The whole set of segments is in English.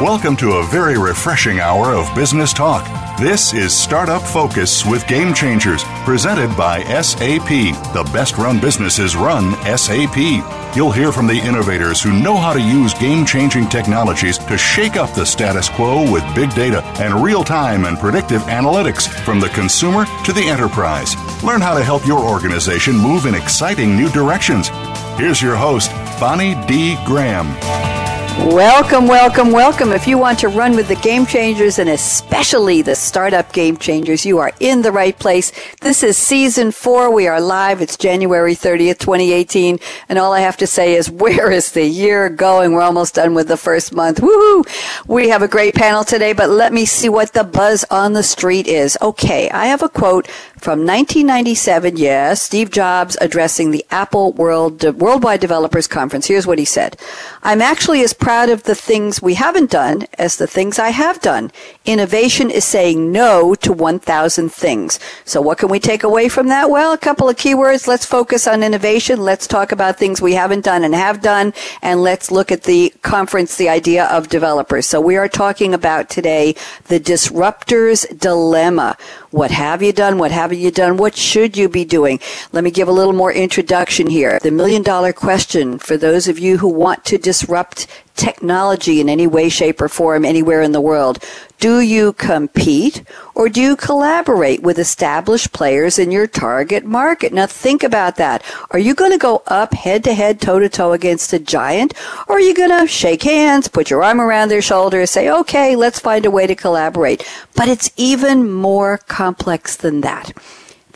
Welcome to a very refreshing hour of business talk. This is Startup Focus with Game Changers, presented by SAP. The best run businesses run SAP. You'll hear from the innovators who know how to use game changing technologies to shake up the status quo with big data and real time and predictive analytics from the consumer to the enterprise. Learn how to help your organization move in exciting new directions. Here's your host, Bonnie D. Graham. Welcome, welcome, welcome. If you want to run with the game changers and especially the startup game changers, you are in the right place. This is season four. We are live. It's January 30th, 2018. And all I have to say is, where is the year going? We're almost done with the first month. Woohoo! We have a great panel today, but let me see what the buzz on the street is. Okay. I have a quote from 1997. Yes, Steve Jobs addressing the Apple World Worldwide Developers Conference. Here's what he said: "I'm actually as proud of the things we haven't done as the things I have done. Innovation is saying no to 1,000 things. So what can we take away from that? Well, a couple of keywords. Let's focus on innovation. Let's talk about things we haven't done and have done, and let's look at the conference, the idea of developers. So we are talking about today the disruptor's dilemma. What have you done? What haven't you done? What should you be doing? Let me give a little more introduction here. The million dollar question for those of you who want to disrupt technology in any way, shape, or form anywhere in the world. Do you compete or do you collaborate with established players in your target market? Now think about that. Are you going to go up head to head, toe to toe against a giant? Or are you going to shake hands, put your arm around their shoulder, say, okay, let's find a way to collaborate? But it's even more complex than that.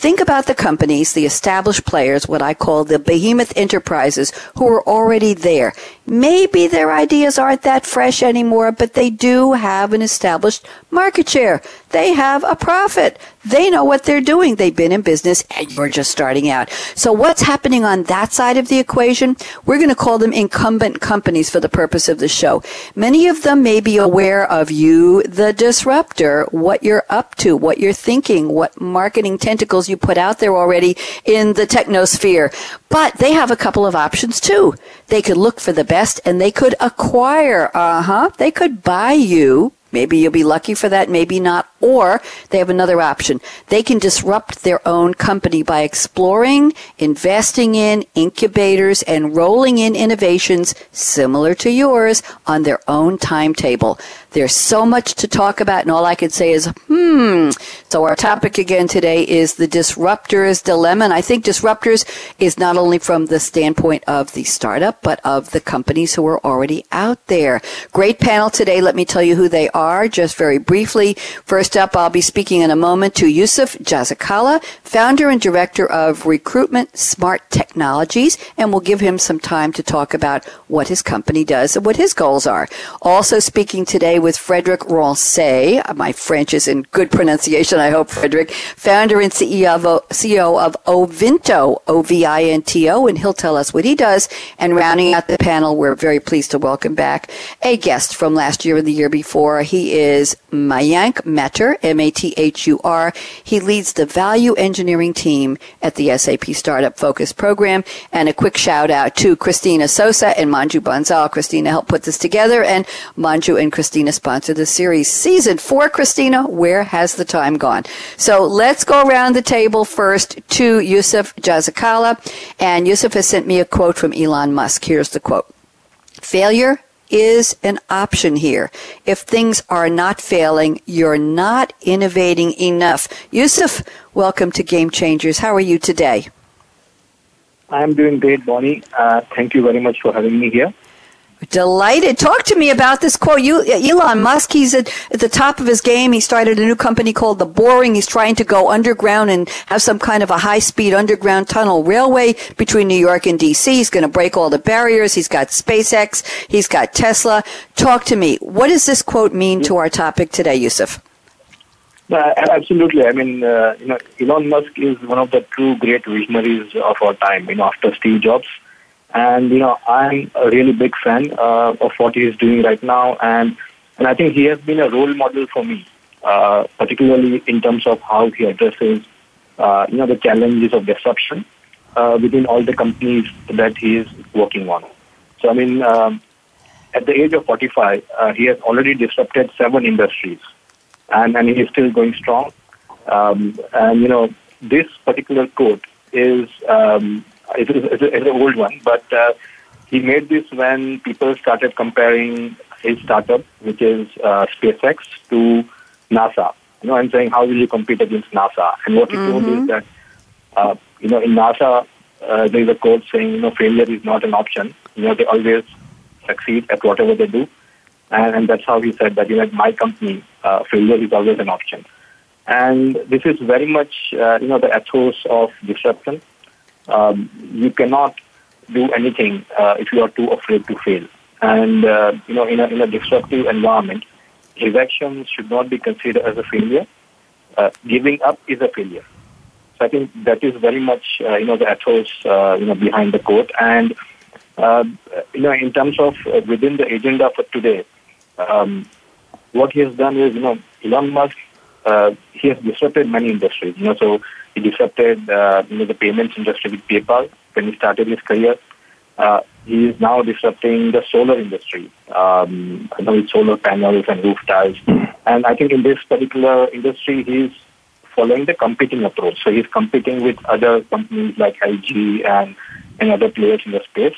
Think about the companies, the established players, what I call the behemoth enterprises who are already there. Maybe their ideas aren't that fresh anymore, but they do have an established market share. They have a profit. They know what they're doing. They've been in business and you're just starting out. So what's happening on that side of the equation? We're going to call them incumbent companies for the purpose of the show. Many of them may be aware of you, the disruptor, what you're up to, what you're thinking, what marketing tentacles you put out there already in the technosphere. But they have a couple of options too. They could look for the best and they could acquire, uh huh, they could buy you Maybe you'll be lucky for that, maybe not. Or they have another option. They can disrupt their own company by exploring, investing in incubators and rolling in innovations similar to yours on their own timetable. There's so much to talk about, and all I can say is, hmm. So our topic again today is the disruptor's dilemma. And I think disruptors is not only from the standpoint of the startup, but of the companies who are already out there. Great panel today. Let me tell you who they are just very briefly. First up, I'll be speaking in a moment to Yusuf Jazakallah, founder and director of Recruitment Smart Technologies, and we'll give him some time to talk about what his company does and what his goals are. Also speaking today with Frederick Ronse. My French is in good pronunciation, I hope, Frederick. Founder and CEO of, CEO of Ovinto, O-V-I-N-T-O, and he'll tell us what he does. And rounding out the panel, we're very pleased to welcome back a guest from last year and the year before. He is Mayank Mathur, M-A-T-H-U-R. He leads the value engineering team at the SAP Startup Focus program. And a quick shout out to Christina Sosa and Manju Bansal. Christina helped put this together, and Manju and Christina sponsor the series. Season four, Christina, where has the time gone? So let's go around the table first to Yusuf Jazakallah. And Yusuf has sent me a quote from Elon Musk. Here's the quote. Failure is an option here. If things are not failing, you're not innovating enough. Yusuf, welcome to Game Changers. How are you today? I'm doing great, Bonnie. Uh, thank you very much for having me here. Delighted. Talk to me about this quote. You, Elon Musk, he's at, at the top of his game. He started a new company called The Boring. He's trying to go underground and have some kind of a high speed underground tunnel railway between New York and DC. He's going to break all the barriers. He's got SpaceX. He's got Tesla. Talk to me. What does this quote mean to our topic today, Yusuf? Uh, absolutely. I mean, uh, you know, Elon Musk is one of the true great visionaries of our time. You know, after Steve Jobs, and you know, I'm a really big fan uh, of what he is doing right now, and and I think he has been a role model for me, uh, particularly in terms of how he addresses, uh, you know, the challenges of disruption uh, within all the companies that he is working on. So I mean, um, at the age of 45, uh, he has already disrupted seven industries, and and he is still going strong. Um, and you know, this particular quote is um, it is, it's, an old one, but uh, he made this when people started comparing his startup, which is uh, SpaceX, to NASA. You know, and saying how will you compete against NASA? And what he mm-hmm. told is mm-hmm. that uh, you know in NASA uh, there is a quote saying you know failure is not an option. You know they always succeed at whatever they do, and, and that's how he said that you know at my company uh, failure is always an option. And this is very much, uh, you know, the ethos of disruption. Um, you cannot do anything uh, if you are too afraid to fail. And, uh, you know, in a, in a disruptive environment, rejection should not be considered as a failure. Uh, giving up is a failure. So I think that is very much, uh, you know, the ethos, uh, you know, behind the quote. And, you know, in terms of within the agenda for today, um, what he has done is, you know, Elon Musk uh, he has disrupted many industries. You know, so he disrupted uh, you know the payments industry with PayPal when he started his career. Uh, he is now disrupting the solar industry, um, you know, with solar panels and roof tiles. And I think in this particular industry, he's following the competing approach. So he's competing with other companies like LG and, and other players in the space.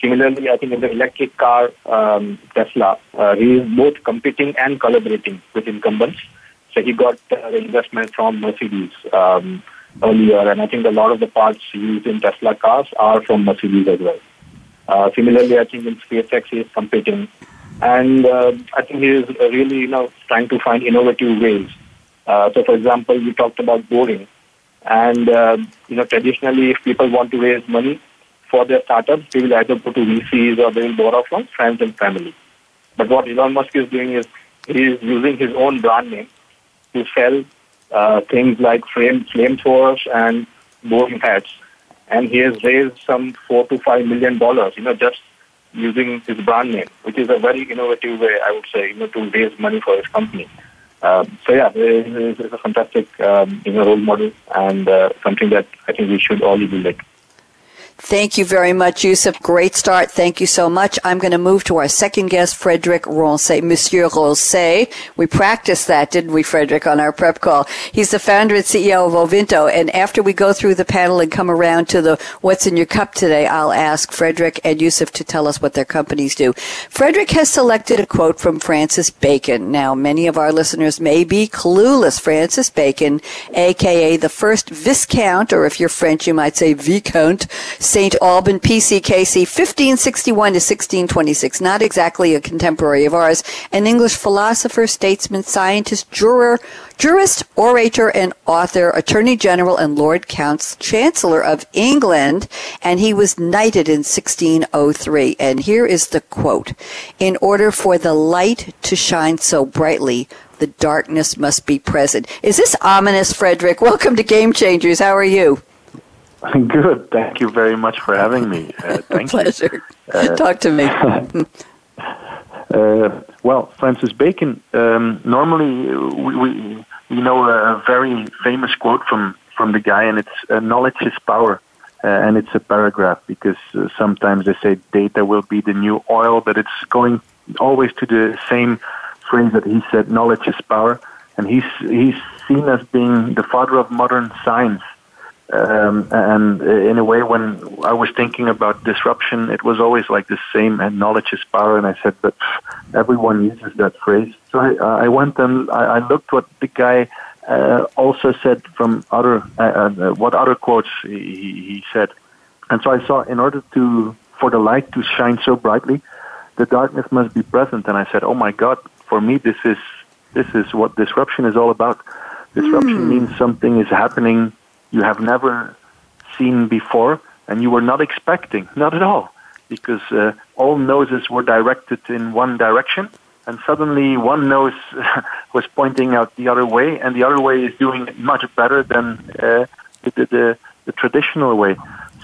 Similarly, I think in the electric car, um, Tesla, uh, he is both competing and collaborating with incumbents. So he got uh, investment from Mercedes um, earlier, and I think a lot of the parts used in Tesla cars are from Mercedes as well. Uh, similarly, I think in SpaceX he is competing, and uh, I think he is really you know trying to find innovative ways. Uh, so, for example, you talked about boring, and uh, you know traditionally, if people want to raise money for their startups, they will either go to VCs or they will borrow from friends and family. But what Elon Musk is doing is he is using his own brand name to sell uh, things like flame flamethrowers and boring hats, and he has raised some four to five million dollars. You know, just using his brand name, which is a very innovative way, I would say, you know, to raise money for his company. Um, so yeah, it's a fantastic um, you know role model and uh, something that I think we should all emulate. Thank you very much, Yusuf. Great start. Thank you so much. I'm going to move to our second guest, Frederick Ronse, Monsieur Ronse. We practiced that, didn't we, Frederick, on our prep call? He's the founder and CEO of Ovinto. And after we go through the panel and come around to the what's in your cup today, I'll ask Frederick and Yusuf to tell us what their companies do. Frederick has selected a quote from Francis Bacon. Now, many of our listeners may be clueless. Francis Bacon, aka the first Viscount, or if you're French, you might say Viscount St. Alban, PCKC, 1561 to 1626. Not exactly a contemporary of ours. An English philosopher, statesman, scientist, juror, jurist, orator, and author, attorney general, and Lord Count Chancellor of England. And he was knighted in 1603. And here is the quote. In order for the light to shine so brightly, the darkness must be present. Is this ominous, Frederick? Welcome to Game Changers. How are you? Good. Thank you very much for having me. Uh, thank Pleasure. Uh, Talk to me. uh, well, Francis Bacon. Um, normally, we, we, we know a very famous quote from from the guy, and it's uh, "knowledge is power." Uh, and it's a paragraph because uh, sometimes they say data will be the new oil, but it's going always to the same phrase that he said: "Knowledge is power." And he's he's seen as being the father of modern science um, and in a way, when I was thinking about disruption, it was always like the same, and knowledge is power. And I said, but everyone uses that phrase. So I, I went and I, I looked what the guy uh, also said from other, uh, uh, what other quotes he, he said. And so I saw, in order to, for the light to shine so brightly, the darkness must be present. And I said, oh my God, for me, this is, this is what disruption is all about. Disruption mm. means something is happening you have never seen before and you were not expecting, not at all, because uh, all noses were directed in one direction and suddenly one nose was pointing out the other way and the other way is doing much better than uh, the, the, the, traditional way.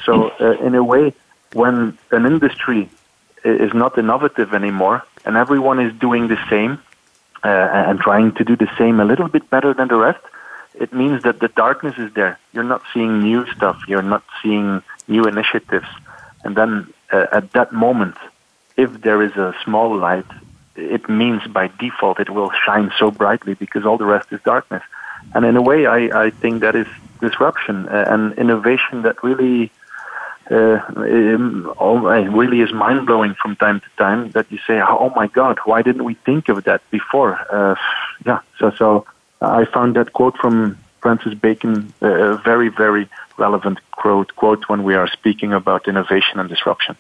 So uh, in a way, when an industry is not innovative anymore and everyone is doing the same uh, and trying to do the same a little bit better than the rest, it means that the darkness is there. You're not seeing new stuff. You're not seeing new initiatives. And then uh, at that moment, if there is a small light, it means by default it will shine so brightly because all the rest is darkness. And in a way, I, I think that is disruption uh, and innovation that really uh, um, really is mind blowing from time to time. That you say, "Oh my God, why didn't we think of that before?" Uh, yeah, so so I found that quote from Francis Bacon uh, a very very relevant quote quote when we are speaking about innovation and disruption.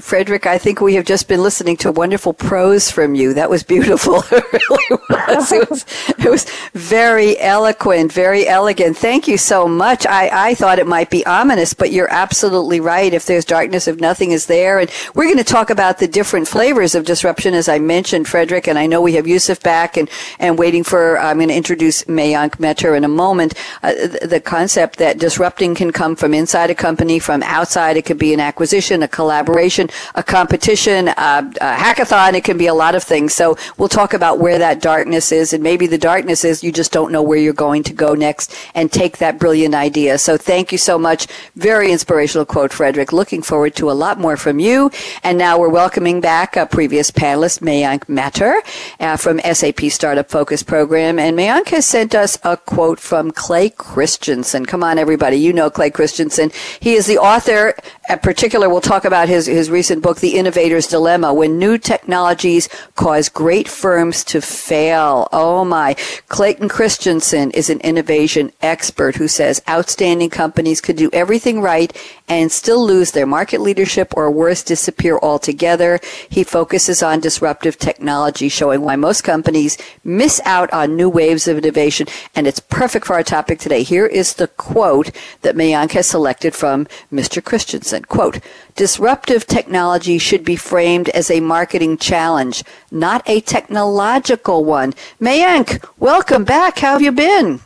Frederick, I think we have just been listening to wonderful prose from you. That was beautiful. it really was. It was, it was very eloquent, very elegant. Thank you so much. I, I thought it might be ominous, but you're absolutely right. If there's darkness, if nothing is there. And we're going to talk about the different flavors of disruption, as I mentioned, Frederick, and I know we have Yusuf back and, and waiting for, I'm going to introduce Mayank Mathur in a moment. Uh, the, the concept that disrupting can come from inside a company, from outside. It could be an acquisition, a collaboration a competition, a, hackathon. It can be a lot of things. So we'll talk about where that darkness is, and maybe the darkness is you just don't know where you're going to go next and take that brilliant idea. So thank you so much. Very inspirational quote, Frederick. Looking forward to a lot more from you. And now we're welcoming back a previous panelist, Mayank Mathur, uh, from SAP Startup Focus Program. And Mayank has sent us a quote from Clay Christensen. Come on, everybody. You know Clay Christensen. He is the author, in particular, we'll talk about his, his recent book, The Innovator's Dilemma, when new technologies cause great firms to fail. Oh my. Clayton Christensen is an innovation expert who says outstanding companies could do everything right and still lose their market leadership or worse, disappear altogether. He focuses on disruptive technology, showing why most companies miss out on new waves of innovation. And it's perfect for our topic today. Here is the quote that Mayank has selected from Mr. Christensen. Quote, disruptive technology should be framed as a marketing challenge, not a technological one. Mayank, welcome back. How have you been?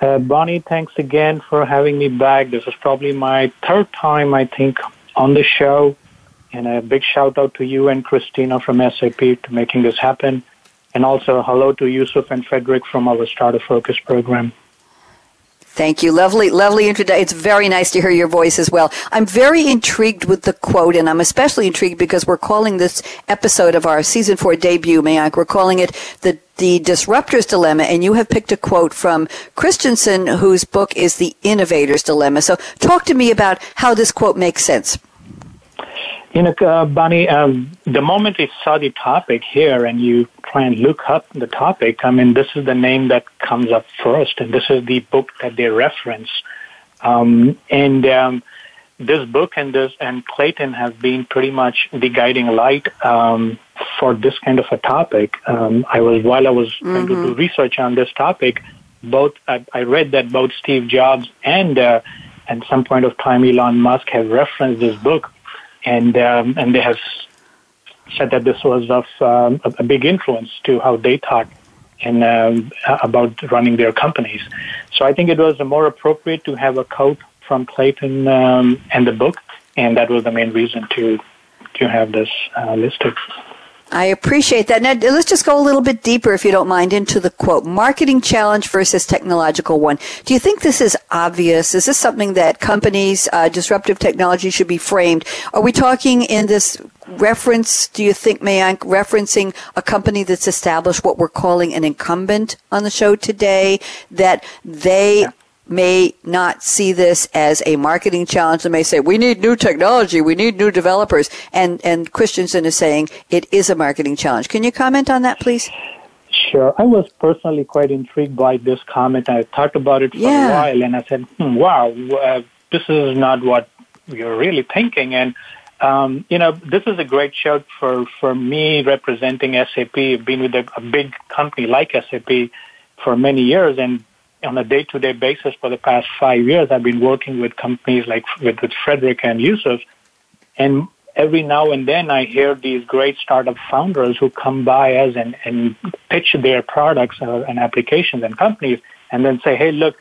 Uh, Bonnie, thanks again for having me back. This is probably my third time, I think, on the show. And a big shout out to you and Christina from SAP to making this happen. And also hello to Yusuf and Frederick from our Startup Focus program. Thank you. Lovely, lovely introduction. It's very nice to hear your voice as well. I'm very intrigued with the quote, and I'm especially intrigued because we're calling this episode of our season four debut, Mayank, we're calling it the the Disruptor's Dilemma, and you have picked a quote from Christensen, whose book is The Innovator's Dilemma. So, talk to me about how this quote makes sense. You know, uh, Bonnie, um, the moment you saw the topic here and you try and look up the topic, I mean, this is the name that comes up first, and this is the book that they reference. Um, and um, this book and this and Clayton have been pretty much the guiding light um, for this kind of a topic. Um, I was while I was mm-hmm. trying to do mm-hmm. research on this topic, both I, I read that both Steve Jobs and uh, at some point of time Elon Musk have referenced this book and um, and they have said that this was of um, a big influence to how they thought and um, about running their companies. So I think it was more appropriate to have a quote from Clayton um, and the book, and that was the main reason to to have this uh, listed. I appreciate that. Now, let's just go a little bit deeper, if you don't mind, into the quote marketing challenge versus technological one. Do you think this is obvious? Is this something that companies, uh, disruptive technology should be framed? Are we talking in this reference, do you think, Mayank, referencing a company that's established what we're calling an incumbent on the show today, that they yeah may not see this as a marketing challenge. They may say, we need new technology. We need new developers. And, and Christensen is saying it is a marketing challenge. Can you comment on that, please? Sure. I was personally quite intrigued by this comment. I thought about it for yeah. a while and I said, hmm, wow, uh, this is not what you're really thinking. And, um, you know, this is a great shout for, for me representing SAP, being with a, a big company like SAP for many years and on a day-to-day basis for the past five years, I've been working with companies like with, with Frederick and Yusuf, and every now and then I hear these great startup founders who come by us and, and pitch their products uh, and applications and companies, and then say, "Hey, look,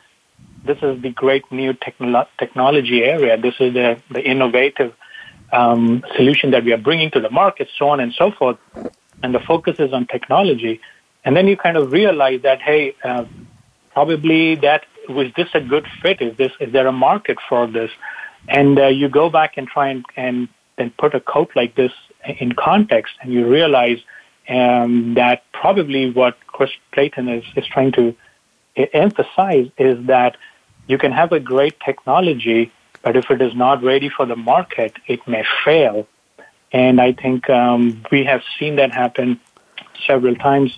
this is the great new technolo- technology area. This is the the innovative um, solution that we are bringing to the market, so on and so forth." And the focus is on technology, and then you kind of realize that, hey. Uh, probably that was this a good fit? Is this is there a market for this? And uh, you go back and try and, and then put a coat like this in context, and you realize um, that probably what Chris Clayton is, is trying to emphasize is that you can have a great technology, but if it is not ready for the market, it may fail. And I think um, we have seen that happen several times.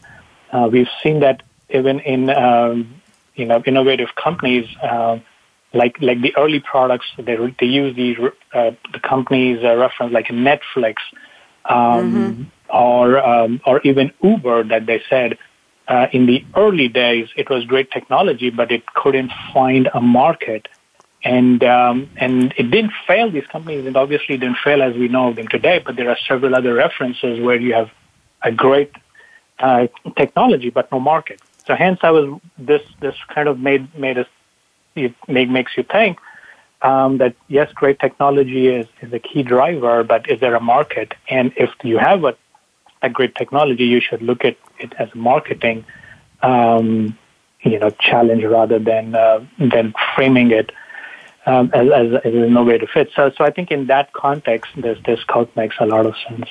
Uh, we've seen that even in um, you know innovative companies uh, like like the early products they they use these uh, the companies uh, reference like Netflix um, mm-hmm. or um, or even Uber that they said uh, in the early days it was great technology but it couldn't find a market and um, and it didn't fail these companies it obviously didn't fail as we know them today but there are several other references where you have a great uh, technology but no market so hence I was this this kind of made made us it make, makes you think um, that yes, great technology is, is a key driver, but is there a market? And if you have a, a great technology, you should look at it as a marketing um, you know challenge rather than uh, than framing it um, as, as, as no way to fit. So so I think in that context, this this quote makes a lot of sense.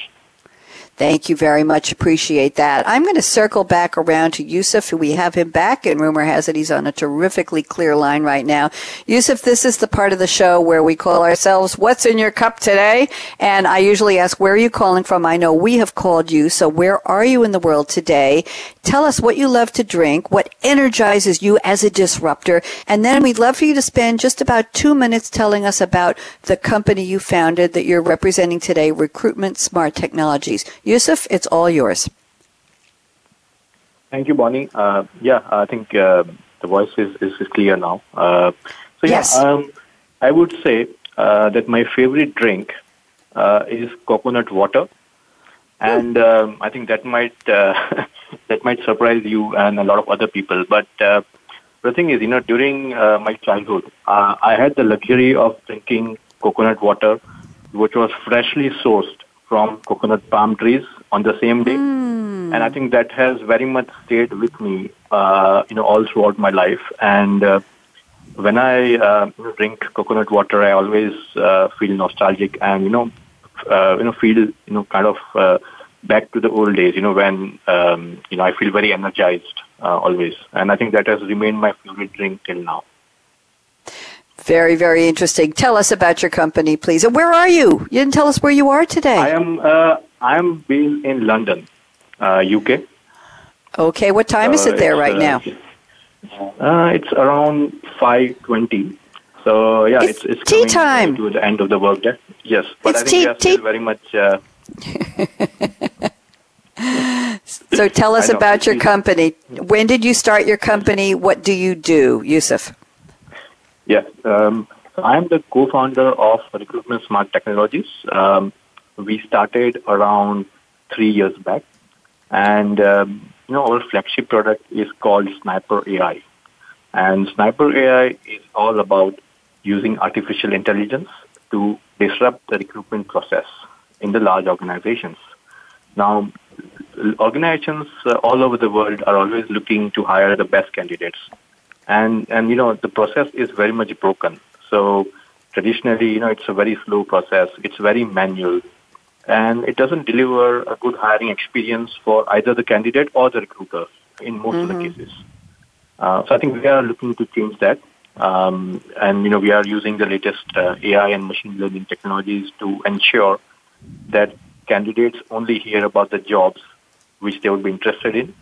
Thank you very much. Appreciate that. I'm going to circle back around to Yusuf. We have him back, and rumor has it he's on a terrifically clear line right now. Yusuf, this is the part of the show where we call ourselves What's in Your Cup Today? And I usually ask, Where are you calling from? I know we have called you, so where are you in the world today? Tell us what you love to drink, what energizes you as a disruptor, and then we'd love for you to spend just about two minutes telling us about the company you founded that you're representing today, Recruitment Smart Technologies. Yusuf, it's all yours. Thank you, Bonnie. Uh, yeah, I think uh, the voice is, is, clear now. Uh, so, yeah, yes. um, I would say uh, that my favorite drink uh, is coconut water. And um, I think that might uh, that might surprise you and a lot of other people. But the thing is, you know, during my childhood, I had the luxury of drinking coconut water, which was freshly sourced from coconut palm trees on the same day. Mm. And I think that has very much stayed with me, uh, you know, all throughout my life. And uh, when I uh, drink coconut water, I always uh, feel nostalgic and, you know, uh, you know, feel, you know, kind of uh, back to the old days, you know, when, um, you know, I feel very energized always. And I think that has remained my favorite drink till now. Very, very interesting. Tell us about your company, please. And where are you? You didn't tell us where you are today. I am. Uh, I'm being in London, uh, UK. Okay. What time uh, is it there right uh, now? Uh, it's around five twenty. So yeah, it's, it's, it's tea time to the end of the workday. Yes, but it's I think tea, we are tea. still very much. Uh, so tell us about your company. When did you start your company? What do you do, Yusuf? Yes. Um, I'm the co-founder of Recruitment Smart Technologies. Um, we started around three years back, and um, you know our flagship product is called Sniper AI, and Sniper AI is all about using artificial intelligence to disrupt the recruitment process in the large organizations. Now, organizations uh, all over the world are always looking to hire the best candidates and and you know the process is very much broken. So traditionally, you know, it's a very slow process. It's very manual, and it doesn't deliver a good hiring experience for either the candidate or the recruiter in most mm-hmm. of the mm-hmm. cases. Uh, so I think we are looking to change that. Um, and you know we are using the latest uh, AI and machine learning technologies to ensure that candidates only hear about the jobs which they would be interested in,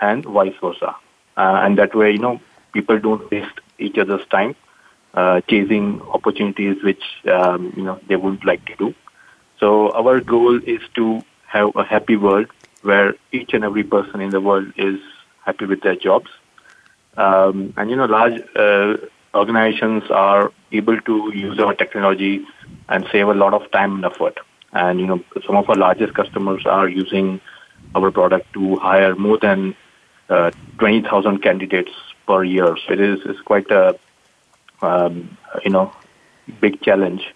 and vice versa. Uh, and that way, you know, people don't waste each other's time uh, chasing opportunities which um, you know they wouldn't like to do. So our goal is to have a happy world where each and every person in the world is happy with their jobs. Um, and you know, large uh, organizations are able to use our technology and save a lot of time and effort. And you know, some of our largest customers are using our product to hire more than uh, 20,000 candidates per year. So it is it's quite a um, you know big challenge,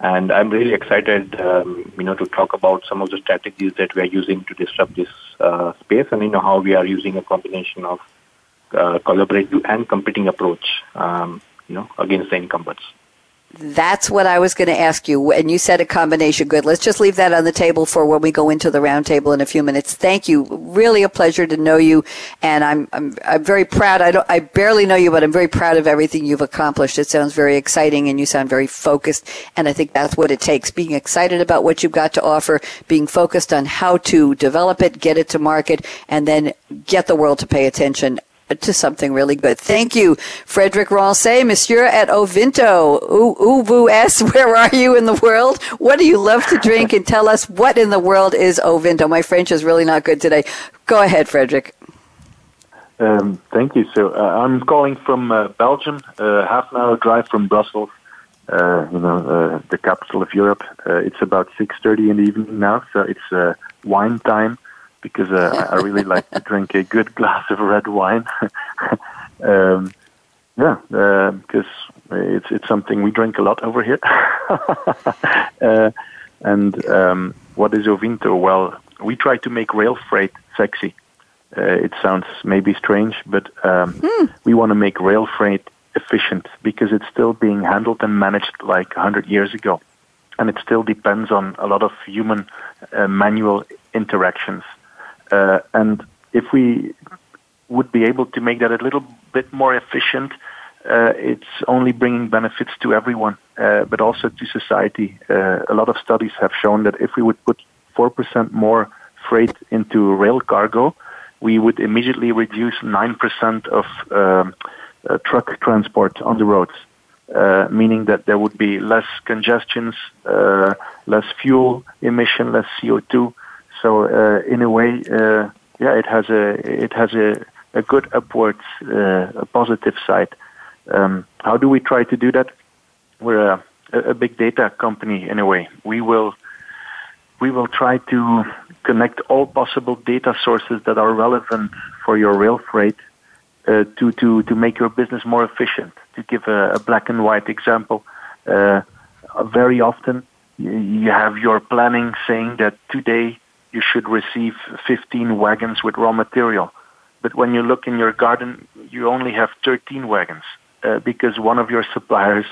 and I'm really excited um, you know to talk about some of the strategies that we are using to disrupt this uh, space, and you know how we are using a combination of uh, collaborative and competing approach um, you know against the incumbents. That's what I was going to ask you. And you said a combination. Good. Let's just leave that on the table for when we go into the roundtable in a few minutes. Thank you. Really a pleasure to know you. And I'm, I'm, I'm very proud. I don't, I barely know you, but I'm very proud of everything you've accomplished. It sounds very exciting and you sound very focused. And I think that's what it takes. Being excited about what you've got to offer, being focused on how to develop it, get it to market, and then get the world to pay attention to something really good. Thank you, Frederick Ronse, Monsieur at Ovinto. Uvu S, where are you in the world? What do you love to drink? And tell us what in the world is Ovinto. My French is really not good today. Go ahead, Frederick. Um, thank you. So uh, I'm calling from uh, Belgium, uh, half an hour drive from Brussels. Uh, you know, uh, the capital of Europe. Uh, it's about 6:30 in the evening now, so it's wine time because uh, I really like to drink a good glass of red wine. um, yeah, because uh, it's it's something we drink a lot over here. uh, and um, what is Ovinto? Well, we try to make rail freight sexy. Uh, it sounds maybe strange, but um, mm. we want to make rail freight efficient because it's still being handled and managed like 100 years ago. And it still depends on a lot of human uh, manual interactions. Uh, and if we would be able to make that a little bit more efficient, uh, it's only bringing benefits to everyone, uh, but also to society. Uh, a lot of studies have shown that if we would put 4% more freight into rail cargo, we would immediately reduce 9% of um, uh, truck transport on the roads. Uh, meaning that there would be less congestions, less fuel emission, less CO2, so uh, in a way, uh, yeah, it has a it has a, a good upwards, uh, a positive side. Um, how do we try to do that? We're a, a big data company in a way. We will we will try to connect all possible data sources that are relevant for your rail freight uh, to, to, to make your business more efficient. To give a, a black and white example, uh, very often you, you have your planning saying that today you should receive 15 wagons with raw material. But when you look in your garden, you only have 13 wagons uh, because one of your suppliers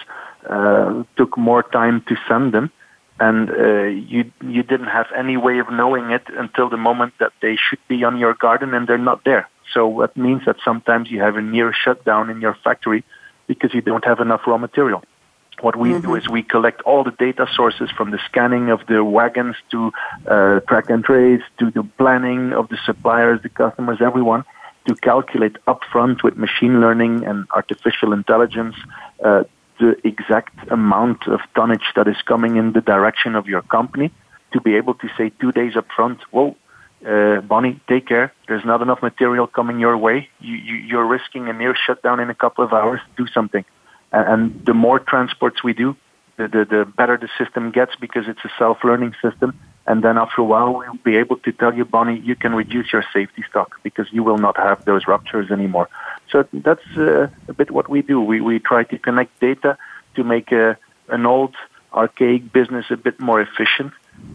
uh, took more time to send them, and uh, you you didn't have any way of knowing it until the moment that they should be on your garden and they're not there. So that means that sometimes you have a near shutdown in your factory because you don't have enough raw material. What we mm-hmm. do is we collect all the data sources from the scanning of the wagons to uh, track and trace to the planning of the suppliers, the customers, everyone to calculate upfront with machine learning and artificial intelligence uh, the exact amount of tonnage that is coming in the direction of your company to be able to say two days upfront, whoa, uh, Bonnie, take care. There's not enough material coming your way. You, you, you're risking a near shutdown in a couple of hours. Do something. And the more transports we do, the, the, the better the system gets because it's a self-learning system. And then after a while, we'll be able to tell you, Bonnie, you can reduce your safety stock because you will not have those ruptures anymore. So that's uh, a bit what we do. We, we try to connect data to make a, an old, archaic business a bit more efficient.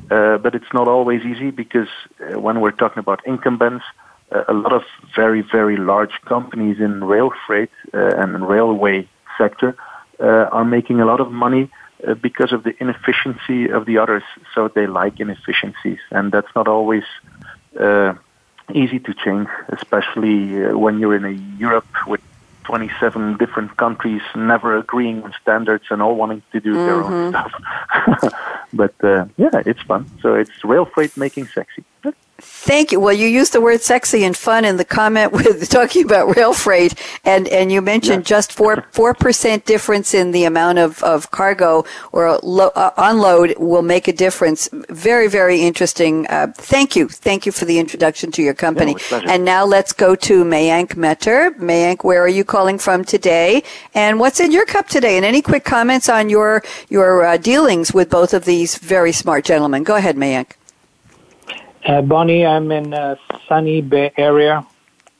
Uh, but it's not always easy because uh, when we're talking about incumbents, uh, a lot of very, very large companies in rail freight uh, and railway sector uh, are making a lot of money uh, because of the inefficiency of the others. So they like inefficiencies, and that's not always uh, easy to change, especially uh, when you're in a Europe with 27 different countries never agreeing on standards and all wanting to do mm-hmm. their own mm-hmm. stuff. but uh, yeah, it's fun. So it's rail freight making sexy. Thank you. Well, you used the word sexy and fun in the comment with talking about rail freight, and, and you mentioned yeah. just four four percent difference in the amount of, of cargo or lo- uh, unload will make a difference. Very very interesting. Uh, thank you, thank you for the introduction to your company. Yeah, and now let's go to Mayank Mathur. Mayank, where are you calling from today? And what's in your cup today? And any quick comments on your your uh, dealings with both of these very smart gentlemen? Go ahead, Mayank. Uh, Bonnie, I'm in uh, sunny Bay Area,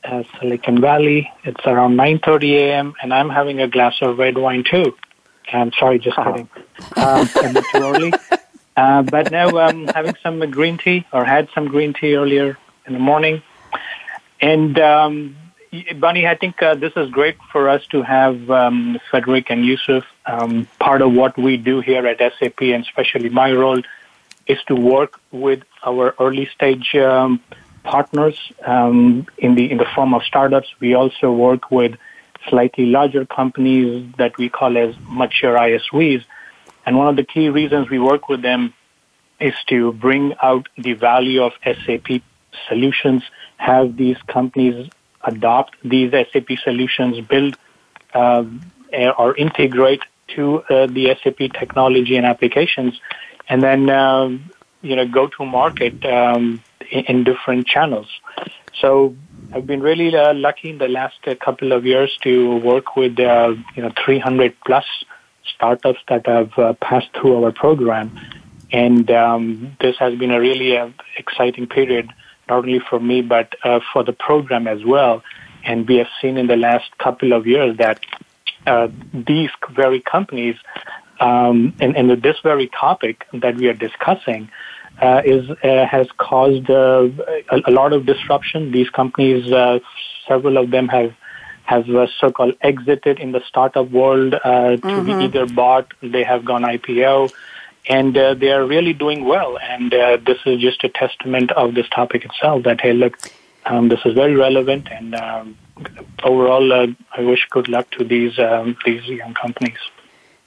uh, Silicon Valley. It's around 9:30 a.m. and I'm having a glass of red wine too. I'm sorry, just oh. kidding. Um, a bit too early. Uh, but now I'm having some green tea, or had some green tea earlier in the morning. And um, Bonnie, I think uh, this is great for us to have um, Frederick and Yusuf um, part of what we do here at SAP, and especially my role, is to work with our early stage um, partners um, in the in the form of startups. We also work with slightly larger companies that we call as mature ISVs. And one of the key reasons we work with them is to bring out the value of SAP solutions, have these companies adopt these SAP solutions, build uh, or integrate to uh, the SAP technology and applications, and then uh, you know go to market um, in, in, different channels. So I've been really uh, lucky in the last uh, couple of years to work with uh, you know 300 plus startups that have passed through our program, and um, this has been a really exciting period not only for me but uh, for the program as well. And we have seen in the last couple of years that uh, these very companies um, and, and this very topic that we are discussing uh, is uh, has caused uh, a, a, lot of disruption. These companies, uh, several of them have have so-called exited in the startup world to mm-hmm. be either bought, they have gone IPO, and uh, they are really doing well. And uh, this is just a testament of this topic itself. That hey, look, um, this is very relevant, and um, overall, uh, I wish good luck to these um, these young companies.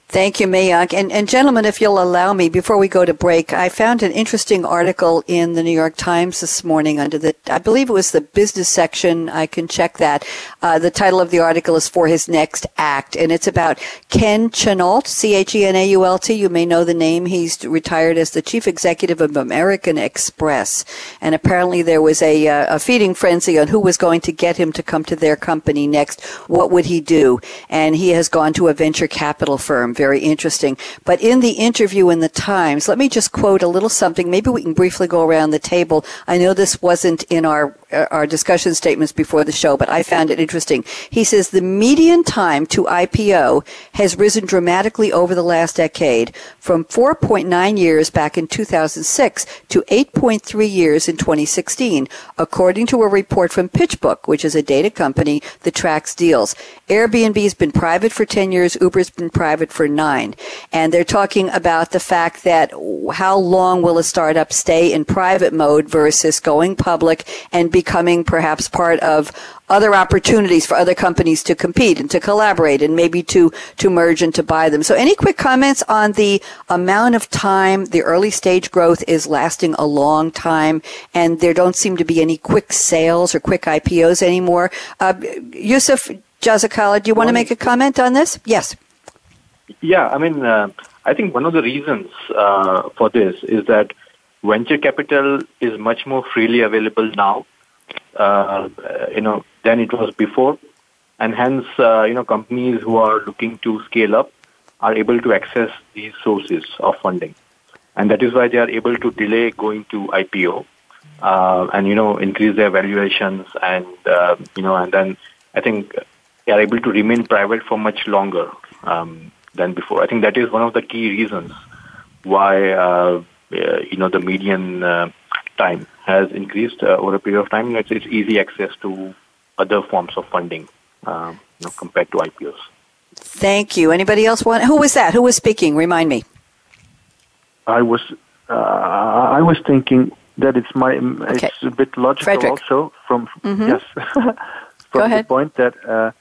Thank you, Mayank. And, and gentlemen, if you'll allow me, before we go to break, I found an interesting article in the New York Times this morning under the, I believe it was the business section. I can check that. Uh, the title of the article is For His Next Act, and it's about Ken Chenault, C-H-E-N-A-U-L-T. You may know the name. He's retired as the chief executive of American Express. And apparently there was a, uh, a feeding frenzy on who was going to get him to come to their company next. What would he do? And he has gone to a venture capital firm very interesting. But in the interview in the Times, let me just quote a little something. Maybe we can briefly go around the table. I know this wasn't in our uh, our discussion statements before the show, but I found it interesting. He says the median time to IPO has risen dramatically over the last decade from 4.9 years back in 2006 to 8.3 years in 2016, according to a report from PitchBook, which is a data company that tracks deals. Airbnb's been private for 10 years, Uber's been private for nine. And they're talking about the fact that how long will a startup stay in private mode versus going public and becoming perhaps part of other opportunities for other companies to compete and to collaborate and maybe to, to merge and to buy them. So any quick comments on the amount of time the early stage growth is lasting a long time and there don't seem to be any quick sales or quick IPOs anymore? Uh, Yusuf Jazakallah, do you want to make a comment on this? Yes. Yeah, I mean, uh, I think one of the reasons uh, for this is that venture capital is much more freely available now, uh, you know, than it was before, and hence, uh, you know, companies who are looking to scale up are able to access these sources of funding, and that is why they are able to delay going to IPO, uh, and you know, increase their valuations, and uh, you know, and then I think they are able to remain private for much longer. Um, than before. I think that is one of the key reasons why uh, uh, you know the median uh, time has increased uh, over a period of time. It's, it's easy access to other forms of funding um, you know, compared to IPOs. Thank you. Anybody else want? Who was that? Who was speaking? Remind me. I was. Uh, I was thinking that it's my. Okay. It's a bit logical Frederick. also from mm-hmm. yes. from the point that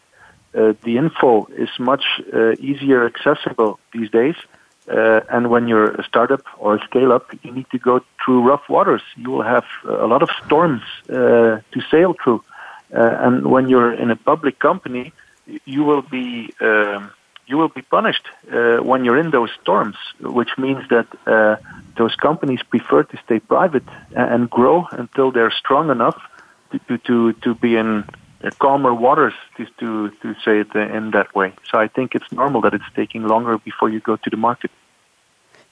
uh, uh, the info is much uh, easier accessible these days. Uh, and when you're a startup or a scale up, you need to go through rough waters. You will have a lot of storms to sail through. and when you're in a public company, you will be um, you will be punished uh, when you're in those storms, which means that uh, those companies prefer to stay private and grow until they're strong enough to to to be in calmer waters, to, to, to say it in that way. So I think it's normal that it's taking longer before you go to the market.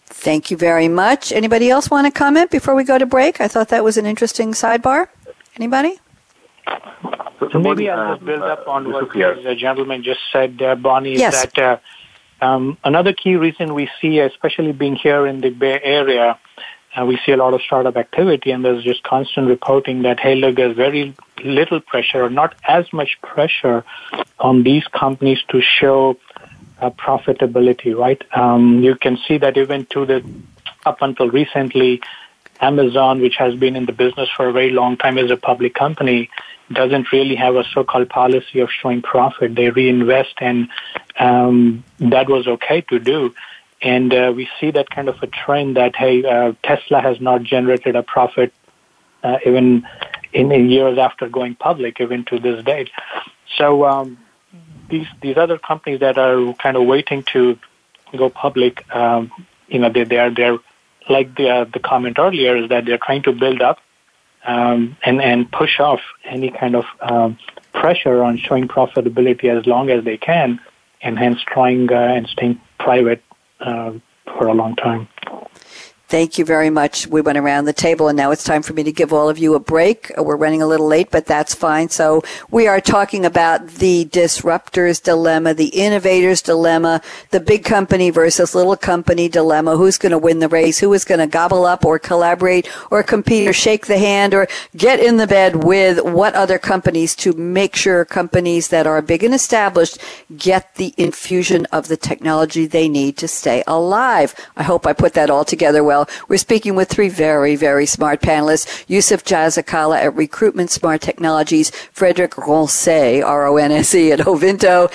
Thank you very much. Anybody else want to comment before we go to break? I thought that was an interesting sidebar. Anybody? So maybe I'll just build up on what the gentleman just said, uh, Bonnie, yes. is that uh, um, another key reason we see, especially being here in the Bay Area, uh, we see a lot of startup activity and there's just constant reporting that, hey, look, there's very little pressure or not as much pressure on these companies to show uh, profitability, right? Um, you can see that even to the up until recently, Amazon, which has been in the business for a very long time as a public company, doesn't really have a so-called policy of showing profit. They reinvest, and um, that was okay to do. And uh, we see that kind of a trend that hey, uh, Tesla has not generated a profit uh, even in, in, years after going public, even to this date. So um, these these other companies that are kind of waiting to go public, um, you know, they they are they're like the uh, the comment earlier is that they're trying to build up um, and and push off any kind of um, pressure on showing profitability as long as they can, and hence trying uh, and staying private uh, for a long time. Thank you very much. We went around the table and now it's time for me to give all of you a break. Uh, we're running a little late, but that's fine. So we are talking about the disruptor's dilemma, the innovator's dilemma, the big company versus little company dilemma. Who's going to win the race? Who is going to gobble up or collaborate or compete or shake the hand or get in the bed with what other companies to make sure companies that are big and established get the infusion of the technology they need to stay alive. I hope I put that all together well. We're speaking with three very, very smart panelists. Yusuf Jazakallah at Recruitment Smart Technologies, Frederick Ronse, R-O-N-S-E at Ovinto,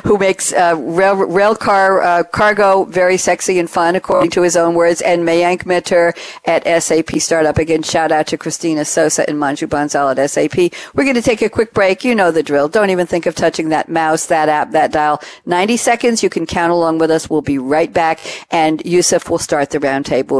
who makes uh, rail, rail car uh, cargo very sexy and fun, according to his own words, and Mayank Mathur at SAP Startup. Again, shout out to Christina Sosa and Manju Bansal at SAP. We're going to take a quick break. You know the drill. Don't even think of touching that mouse, that app, that dial. 90 seconds. You can count along with us. We'll be right back. And Yusuf will start the roundtable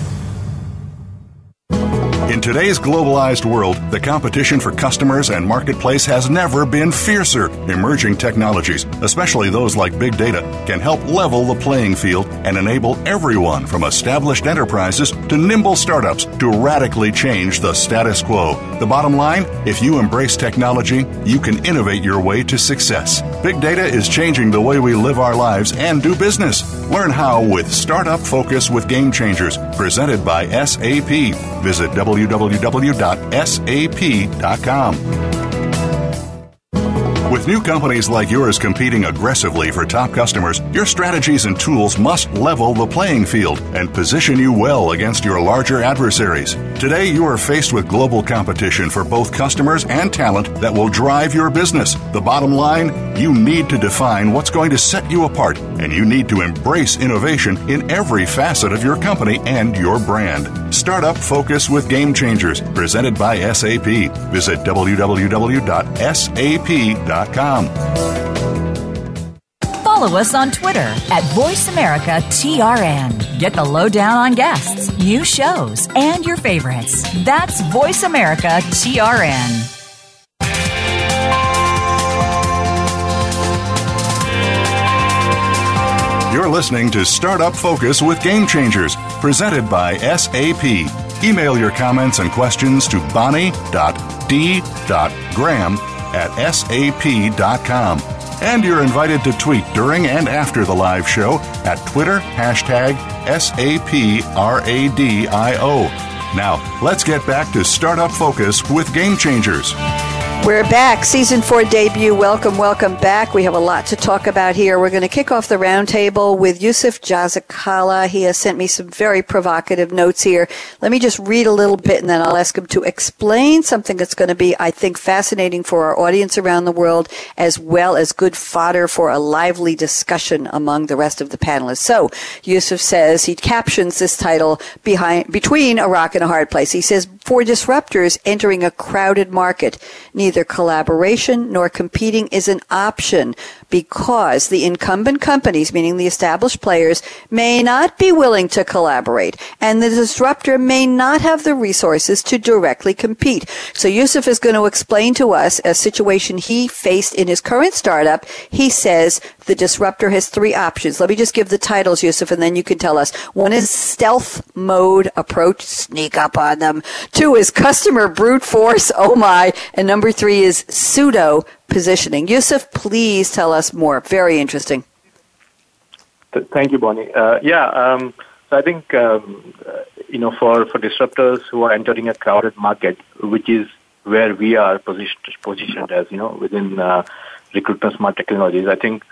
In today's globalized world, the competition for customers and marketplace has never been fiercer. Emerging technologies, especially those like big data, can help level the playing field and enable everyone from established enterprises to nimble startups to radically change the status quo. The bottom line if you embrace technology, you can innovate your way to success. Big data is changing the way we live our lives and do business. Learn how with Startup Focus with Game Changers, presented by SAP. Visit www www.sap.com. With new companies like yours competing aggressively for top customers, your strategies and tools must level the playing field and position you well against your larger adversaries. Today, you are faced with global competition for both customers and talent that will drive your business. The bottom line you need to define what's going to set you apart, and you need to embrace innovation in every facet of your company and your brand. Startup Focus with Game Changers, presented by SAP. Visit www.sap.com Follow us on Twitter at VoiceAmericaTRN. Get the lowdown on guests, new shows, and your favorites. That's VoiceAmericaTRN. You're listening to Startup Focus with Game Changers, presented by SAP. Email your comments and questions to bonnie.d.graham at sap.com. And you're invited to tweet during and after the live show at Twitter hashtag SAPRADIO. Now, let's get back to Startup Focus with Game Changers. We're back. Season four debut. Welcome, welcome back. We have a lot to talk about here. We're going to kick off the roundtable with Yusuf Jazakallah. He has sent me some very provocative notes here. Let me just read a little bit and then I'll ask him to explain something that's going to be, I think, fascinating for our audience around the world as well as good fodder for a lively discussion among the rest of the panelists. So Yusuf says he captions this title behind, between a rock and a hard place. He says, for disruptors entering a crowded market, neither collaboration nor competing is an option because the incumbent companies, meaning the established players, may not be willing to collaborate and the disruptor may not have the resources to directly compete. So Yusuf is going to explain to us a situation he faced in his current startup. He says the disruptor has three options. Let me just give the titles, Yusuf, and then you can tell us. One is stealth mode approach, sneak up on them. Two is customer brute force, oh my. And number three is pseudo positioning. Yusuf, please tell us more. Very interesting. Thank you, Bonnie. Uh, yeah, um, so I think um, you know for for disruptors who are entering a crowded market, which is where we are positioned positioned as you know within uh, recruitment smart technologies. I think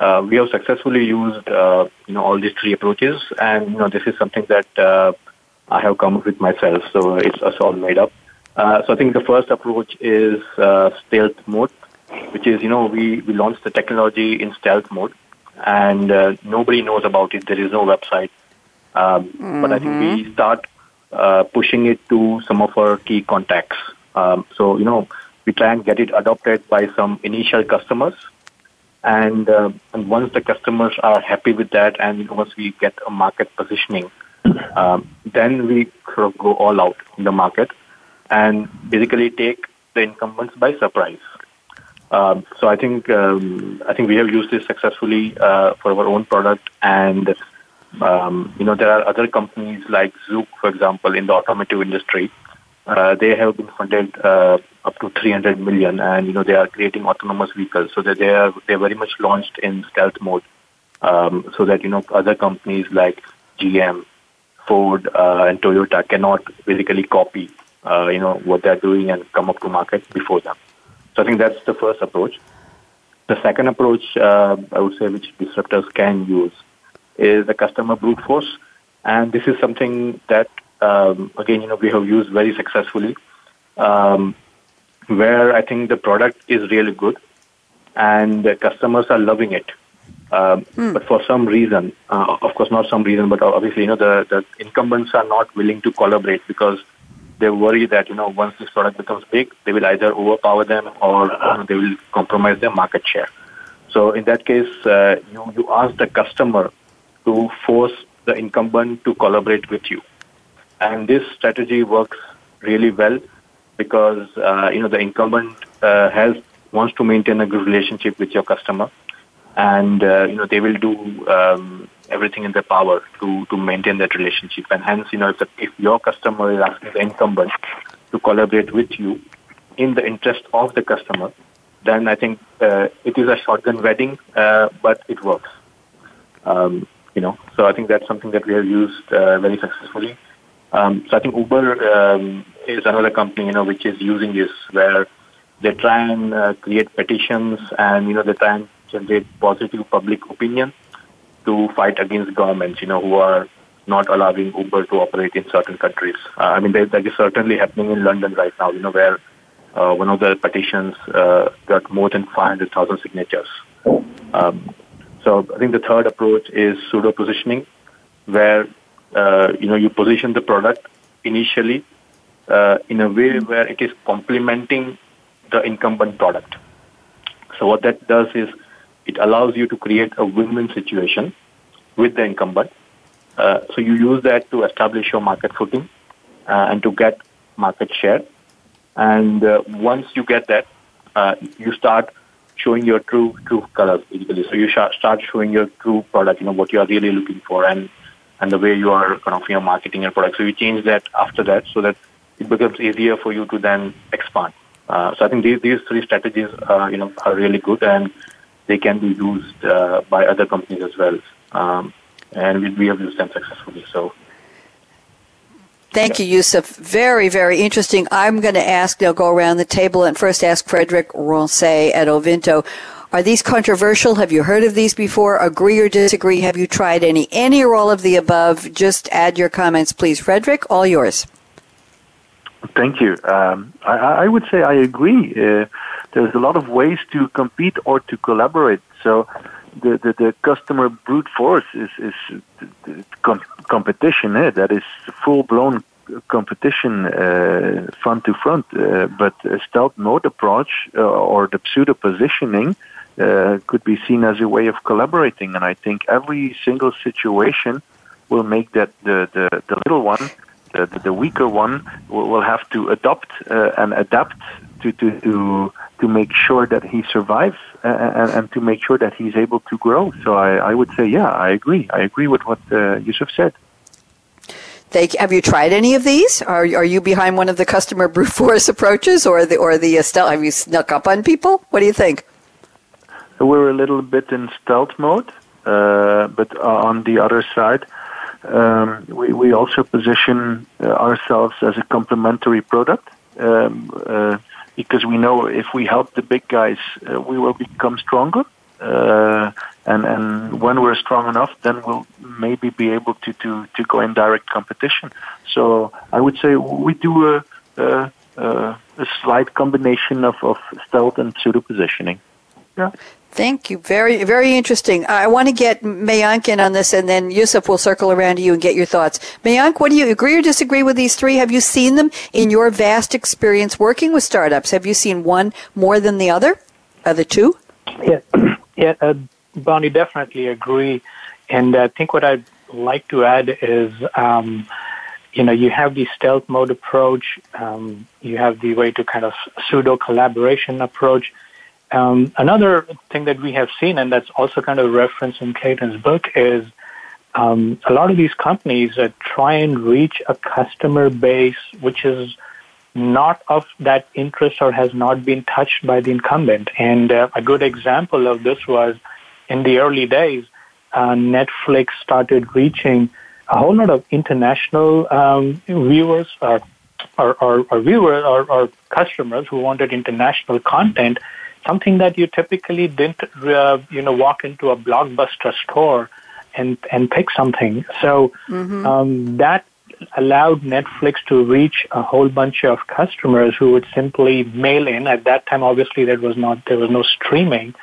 uh, we have successfully used uh, you know all these three approaches, and you know this is something that uh, I have come up with myself. So it's, it's all made up. Uh, so I think the first approach is uh, stealth mode, which is you know we we launched the technology in stealth mode, and uh, nobody knows about it. There is no website, um, mm-hmm. but I think we mm-hmm. start uh, pushing it to some of our key contacts. Um, so you know we try and get it adopted by some initial customers and, uh, and once the customers are happy with that, and you know, once we get a market positioning, um, then we sort of go all out in the market and basically take the incumbents by surprise. Um, so I think um, I think we have used this successfully uh, for our own product, and um, you know there are other companies like Zoox, for example, in the automotive industry. Uh, they have been funded uh, up to 300 million, and you know they are creating autonomous vehicles, so that they are they are very much launched in stealth mode, um, so that you know other companies like GM, Ford, uh, and Toyota cannot basically copy uh, you know what they're doing and come up to market before them. So I think that's the first approach. The second approach, uh, I would say, which disruptors can use, is the customer brute force, and this is something that um, again you know we have used very successfully. Um, where I think the product is really good and the customers are loving it. Um, mm. But for some reason, uh, of course, not some reason, but obviously, you know, the, the incumbents are not willing to collaborate because they worry that, you know, once this product becomes big, they will either overpower them or know, they will compromise their market share. So in that case, uh, you, you ask the customer to force the incumbent to collaborate with you. And this strategy works really well because uh, you know the incumbent uh, has wants to maintain a good relationship with your customer, and uh, you know they will do um, everything in their power to to maintain that relationship. And hence, you know, if, the, if your customer is asking the incumbent to collaborate with you in the interest of the customer, then I think uh, it is a shotgun wedding, uh, but it works. Um, you know, so I think that's something that we have used uh, very successfully. Um, so I think Uber um, is another company, you know, which is using this where they try and uh, create petitions and, you know, they try and generate positive public opinion to fight against governments, you know, who are not allowing Uber to operate in certain countries. Uh, I mean, that is certainly happening in London right now, you know, where uh, one of the petitions uh, got more than 500,000 signatures. Um, so I think the third approach is pseudo positioning, where uh, you know, you position the product initially uh, in a way where it is complementing the incumbent product. So what that does is it allows you to create a win-win situation with the incumbent. Uh, so you use that to establish your market footing uh, and to get market share. And uh, once you get that, uh, you start showing your true true colors basically. So you sh- start showing your true product, you know what you are really looking for, and and the way you are kind of you know marketing your product. So you change that after that so that it becomes easier for you to then expand. Uh, so I think these these three strategies uh, you know are really good and they can be used uh, by other companies as well. Um, and we, we have used them successfully. So. Thank you, Yusuf. Very, very interesting. I'm going to ask, they'll go around the table and first ask Frederick Ronse at Ovinto. Are these controversial? Have you heard of these before? Agree or disagree? Have you tried any? Any or all of the above? Just add your comments, please. Frederick, all yours. Thank you. Um, I, I, would say I agree. Uh, there's a lot of ways to compete or to collaborate. So the, the, the customer brute force is, is com- competition. Eh? That is full blown competition uh, front to front. Uh, but a stealth mode approach uh, or the pseudo positioning uh, could be seen as a way of collaborating. And I think every single situation will make that the, the, the little one, the, the, weaker one, will, will have to adopt uh, and adapt to, to, to, to make sure that he survives and, and, to make sure that he's able to grow. So I, I would say, yeah, I agree. I agree with what uh, Yusuf said. They, have you tried any of these? Are, are you behind one of the customer brute force approaches or the, or the stealth? Have you snuck up on people? What do you think? We're a little bit in stealth mode, uh, but on the other side, um, we, we also position uh, ourselves as a complementary product um, uh, because we know if we help the big guys, uh, we will become stronger. Uh, and and when we're strong enough, then we'll maybe be able to to to go in direct competition. So I would say we do a a, a slight combination of, of stealth and pseudo positioning. Yeah. Thank you. Very, very interesting. I want to get Mayank in on this, and then Yusuf will circle around to you and get your thoughts. Mayank, what do you agree or disagree with these three? Have you seen them in your vast experience working with startups? Have you seen one more than the other? Are the two? Yeah, yeah. Uh, Bonnie, definitely agree. And I think what I'd like to add is, um, you know, you have the stealth mode approach. Um, you have the way to kind of pseudo collaboration approach um, another thing that we have seen, and that's also kind of referenced in Clayton's book, is um, a lot of these companies that try and reach a customer base which is not of that interest or has not been touched by the incumbent. And uh, a good example of this was in the early days, uh, Netflix started reaching a whole lot of international um, viewers or, or, or, or viewers or, or customers who wanted international content something that you typically didn't, uh, you know, walk into a blockbuster store and and pick something. So mm-hmm. um, that allowed Netflix to reach a whole bunch of customers who would simply mail in. At that time, obviously, there was not there was no streaming,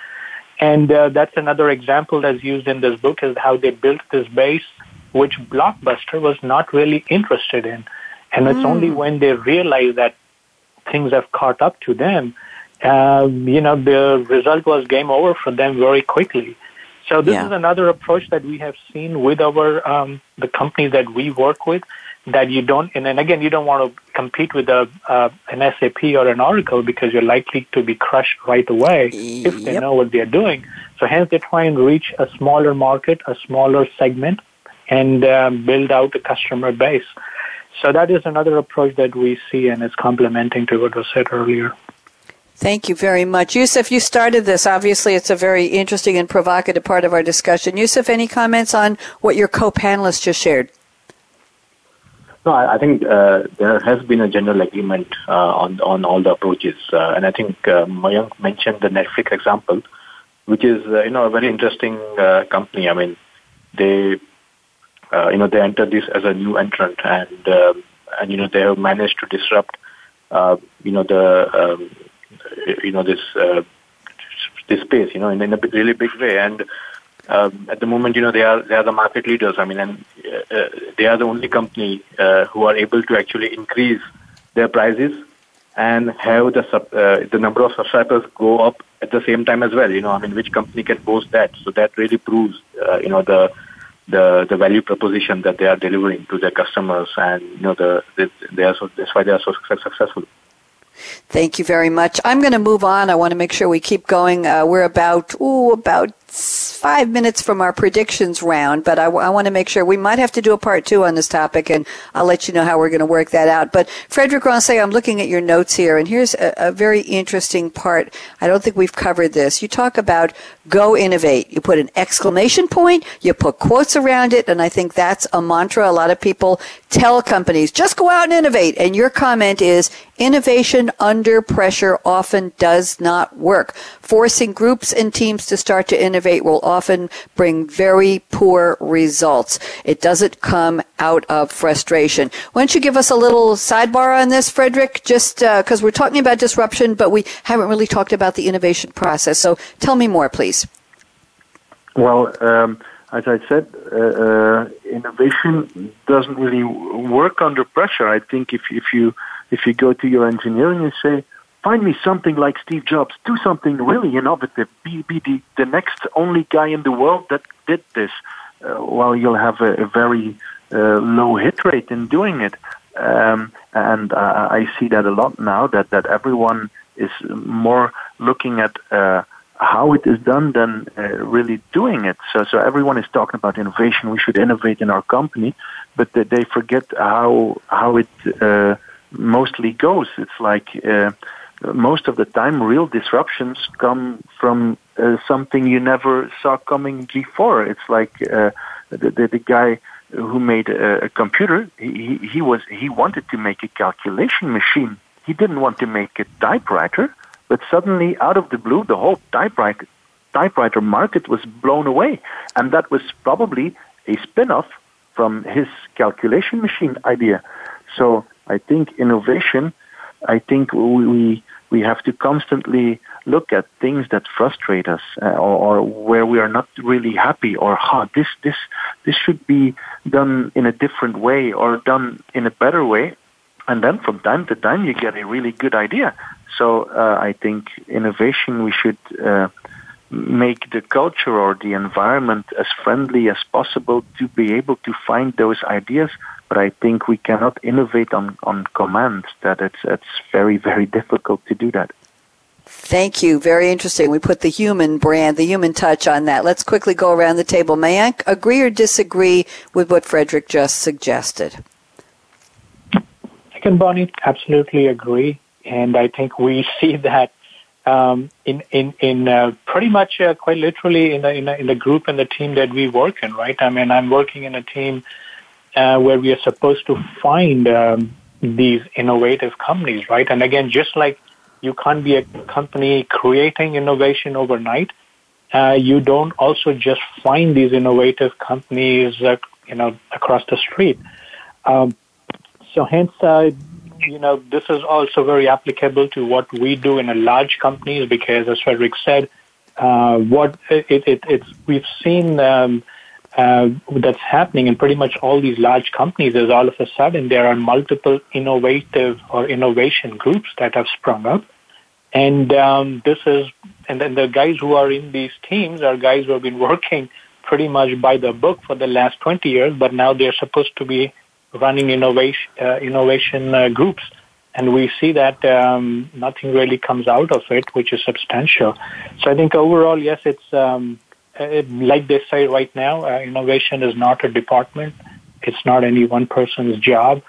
and uh, that's another example that's used in this book is how they built this base, which Blockbuster was not really interested in, and it's mm. only when they realized that things have caught up to them uh, you know, the result was game over for them very quickly. So this yeah. is another approach that we have seen with our um, the companies that we work with. That you don't, and, and again, you don't want to compete with a uh, an SAP or an Oracle because you're likely to be crushed right away if they know what they're doing. So hence, they try and reach a smaller market, a smaller segment, and um, build out a customer base. So that is another approach that we see, and it's complementing to what was said earlier. Thank you very much. Yusuf, you started this. Obviously, it's a very interesting and provocative part of our discussion. Yusuf, any comments on what your co-panelists just shared? No, I, I think uh, there has been a general agreement uh, on on all the approaches, uh, and I think uh, Mayank mentioned the Netflix example, which is uh, you know a very interesting uh, company. I mean, they uh, you know they entered this as a new entrant, and um, and you know they have managed to disrupt you know the um, you know this uh, this space, you know, in, in a really big way. And um, at the moment, you know, they are they are the market leaders. I mean, and uh, uh, they are the only company uh, who are able to actually increase their prices and have the sub, uh, the number of subscribers go up at the same time as well. You know, I mean, which company can boast that? So that really proves, uh, you know, the the the value proposition that they are delivering to their customers, and you know, the, the they are so that's why they are so successful. Thank you very much. I'm going to move on. I want to make sure we keep going. Uh, we're about, ooh, about five minutes from our predictions round, but I want to make sure we might have to do a part two on this topic, and I'll let you know how we're going to work that out. But Frederick Ronse, I'm looking at your notes here, and here's a, a very interesting part. I don't think we've covered this. You talk about go innovate. You put an exclamation point, you put quotes around it, and I think that's a mantra. A lot of people tell companies, just go out and innovate. And your comment is innovation under pressure often does not work. Forcing groups and teams to start to innovate will often bring very poor results. It doesn't come out of frustration. Why don't you give us a little sidebar on this, Frederick? Just because uh, we're talking about disruption, but we haven't really talked about the innovation process. So tell me more, please. Well, um, as I said, uh, uh, innovation doesn't really work under pressure. I think if if you if you go to your engineer and you say, find me something like Steve Jobs, do something really innovative, be, be the, the next only guy in the world that did this, uh, well, you'll have a, a very uh, low hit rate in doing it. um, and uh, I see that a lot now. That that everyone is more looking at uh, how it is done than uh, really doing it. So, so everyone is talking about innovation. We should innovate in our company, but they, forget how how it uh, mostly goes. It's like uh, most of the time, real disruptions come from uh, something you never saw coming before. It's like uh, the, the, the guy who made a, a computer. He, he was he wanted to make a calculation machine. He didn't want to make a typewriter. But suddenly, out of the blue, the whole typewriter typewriter market was blown away, and that was probably a spin-off from his calculation machine idea. So I think innovation. I think we we have to constantly look at things that frustrate us uh, or, or, where we are not really happy or huh, this this this should be done in a different way or done in a better way. And then from time to time you get a really good idea. So uh, I think innovation, we should uh, make the culture or the environment as friendly as possible to be able to find those ideas. But I think we cannot innovate on, on command. That it's, it's very, very difficult to do that. Thank you. Very interesting. We put the human brand, the human touch on that. Let's quickly go around the table. Mayank agree or disagree with what Frederick just suggested? I can, Bonnie, absolutely agree and I think we see that um, in in in uh, pretty much uh, quite literally in the, in the in the group and the team that we work in, right? I mean, I'm working in a team uh, where we are supposed to find um, these innovative companies, right? And again, just like you can't be a company creating innovation overnight, uh, you don't also just find these innovative companies, uh, you know, across the street. Um, so hence, uh, you know, this is also very applicable to what we do in a large companies because, as Frederick said, uh, what it, it, it's we've seen um, uh, that's happening in pretty much all these large companies is all of a sudden there are multiple innovative or innovation groups that have sprung up, and um, this is and then the guys who are in these teams are guys who have been working pretty much by the book for the last 20 years, but now they're supposed to be running innovation uh, innovation uh, groups, and we see that um, nothing really comes out of it, which is substantial. So I think overall, yes, it's um, it, like they say right now, uh, innovation is not a department. It's not any one person's job.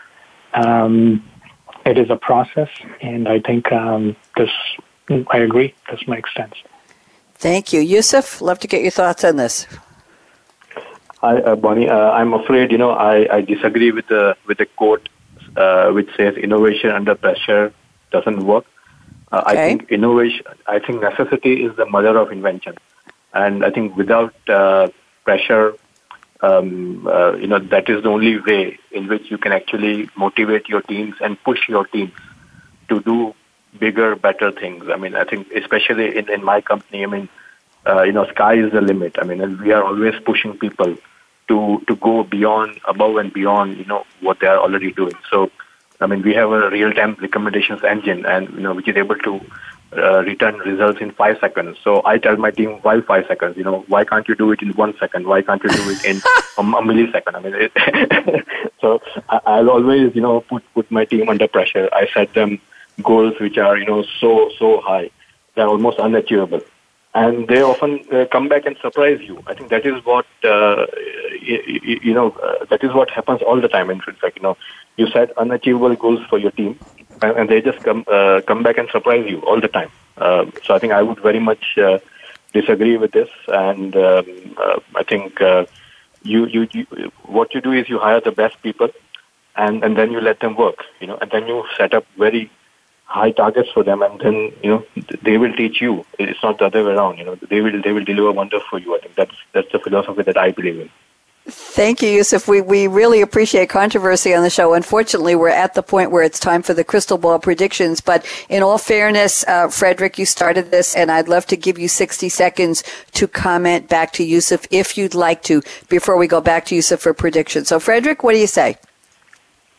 Um, it is a process, and I think um, this. I agree. This makes sense. Thank you, Yusuf. Love to get your thoughts on this. Hi, uh, Bonnie. Uh, I'm afraid, you know, I, I disagree with the with the quote uh, which says innovation under pressure doesn't work. Uh, okay. I think innovation, I think necessity is the mother of invention, and I think without uh, pressure, um, uh, you know, that is the only way in which you can actually motivate your teams and push your teams to do bigger, better things. I mean, I think especially in, in my company, I mean, uh, you know, sky is the limit. I mean, and we are always pushing people to to go beyond, above and beyond, you know, what they are already doing. So, I mean, we have a real-time recommendations engine, and you know, which is able to uh, return results in five seconds. So I tell my team, why five seconds? You know, why can't you do it in one second? Why can't you do it in a, a millisecond? I mean, it, so I, I'll always, you know, put put my team under pressure. I set them goals which are, you know, so so high, they're almost unachievable and they often uh, come back and surprise you. I think that is what uh, you, you, know. Uh, that is what happens all the time. In fact, you know, you set unachievable goals for your team, and, and they just come uh, come back and surprise you all the time. Um, so I think I would very much uh, disagree with this, and um, uh, I think you, you you what you do is you hire the best people, and and then you let them work. You know, and then you set up very high targets for them, and then you know they will teach you. It's not the other way around. You know they will they will deliver wonders for you. I think that's that's the philosophy that I believe in. Thank you, Yusuf. We, we really appreciate controversy on the show. Unfortunately, we're at the point where it's time for the crystal ball predictions. But in all fairness, uh, Frederick, you started this, and I'd love to give you 60 seconds to comment back to Yusuf if you'd like to before we go back to Yusuf for predictions. So, Frederick, what do you say?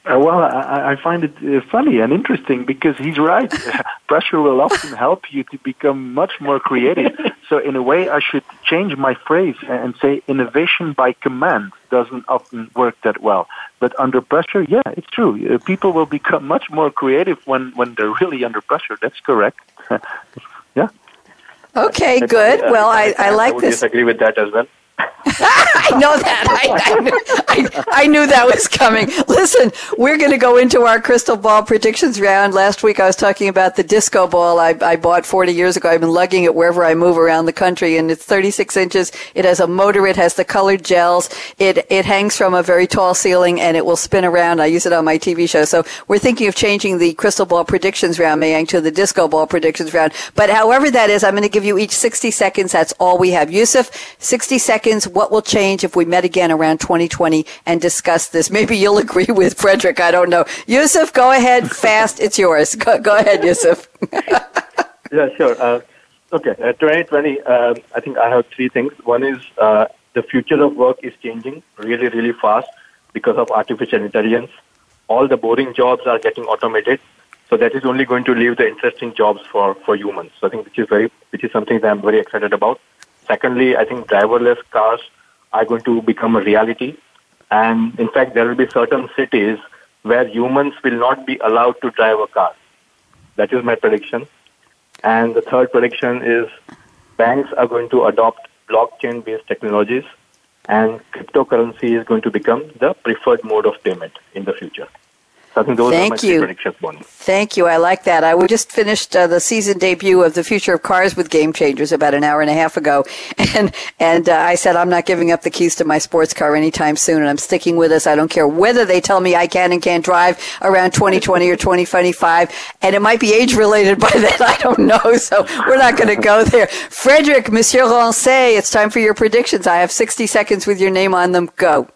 Uh, well, I, I find it uh, funny and interesting because he's right. Pressure will often help you to become much more creative. So in a way, I should change my phrase and say innovation by command doesn't often work that well. But under pressure, yeah, it's true. Uh, people will become much more creative when, when they're really under pressure. That's correct. yeah. Okay, good. Well, I, I like I would this. disagree with that as well. I know that. I, I, I, knew that was coming. Listen, we're going to go into our crystal ball predictions round. Last week I was talking about the disco ball I, I bought 40 years ago. I've been lugging it wherever I move around the country, and it's 36 inches. It has a motor. It has the colored gels. It it hangs from a very tall ceiling, and it will spin around. I use it on my TV show. So we're thinking of changing the crystal ball predictions round, Mayank, to the disco ball predictions round. But however that is, I'm going to give you each 60 seconds. That's all we have. Yusuf, 60 seconds. What will change if we met again around 2020 and discuss this? Maybe you'll agree with Frederick. I don't know. Yusuf, go ahead. Fast. It's yours. Go, go ahead, Yusuf. yeah, sure. Uh, okay. Uh, 2020, uh, I think I have three things. One is uh, the future of work is changing really, really fast because of artificial intelligence. All the boring jobs are getting automated. So that is only going to leave the interesting jobs for, for humans. So I think which is very, which is something that I'm very excited about. Secondly, I think driverless cars are going to become a reality. And in fact, there will be certain cities where humans will not be allowed to drive a car. That is my prediction. And the third prediction is banks are going to adopt blockchain based technologies and cryptocurrency is going to become the preferred mode of payment in the future. So I think those Thank are my you. Thank you. I like that. I just finished uh, the season debut of the Future of Cars with Game Changers about an hour and a half ago, and and uh, I said I'm not giving up the keys to my sports car anytime soon, and I'm sticking with this. I don't care whether they tell me I can and can't drive around 2020 or 2025, and it might be age related by then. I don't know, so we're not going to go there. Frederick, Monsieur Ronse, it's time for your predictions. I have 60 seconds with your name on them. Go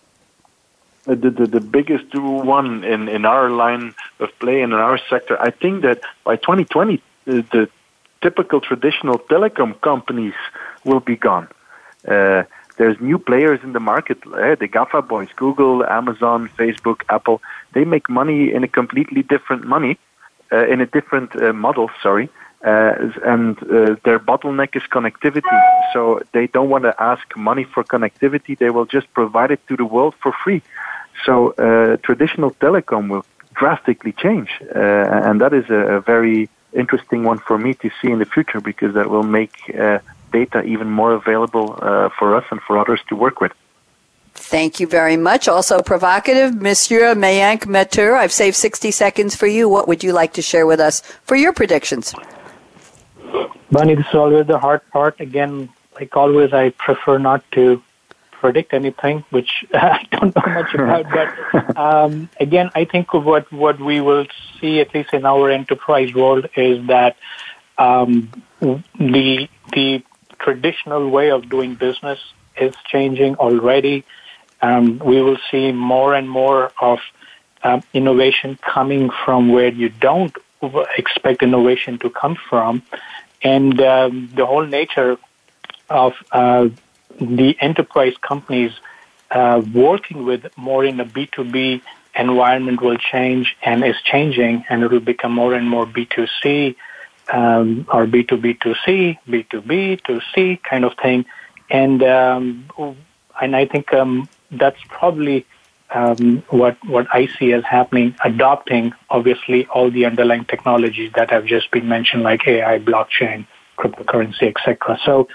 the, the, the biggest one in, in our line of play and in our sector, I think that by 2020, the, the typical traditional telecom companies will be gone. Uh, there's new players in the market, uh, the GAFA boys, Google, Amazon, Facebook, Apple. They make money in a completely different money, uh, in a different uh, model, sorry. Uh, and uh, their bottleneck is connectivity. So they don't want to ask money for connectivity. They will just provide it to the world for free. So uh, traditional telecom will drastically change, uh, and that is a, a, very interesting one for me to see in the future because that will make uh, data even more available uh, for us and for others to work with. Thank you very much. Also provocative, Monsieur Mayank Mathur. I've saved 60 seconds for you. What would you like to share with us for your predictions? Bonnie, this is always the hard part. Again, like always, I prefer not to predict anything, which I don't know much about. But um, again, I think what what we will see, at least in our enterprise world, is that um, the the traditional way of doing business is changing already. Um, we will see more and more of um, innovation coming from where you don't expect innovation to come from, and um, the whole nature of uh, the enterprise companies uh, working with more in a B2B environment will change and is changing, and it will become more and more B2C um, or B2B2C, B2B2C kind of thing. And um, and I think um, that's probably um, what what I see as happening. Adopting obviously all the underlying technologies that have just been mentioned, like AI, blockchain, cryptocurrency, etc. So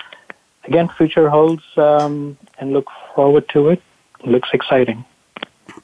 again, future holds um, and look forward to it. Looks exciting.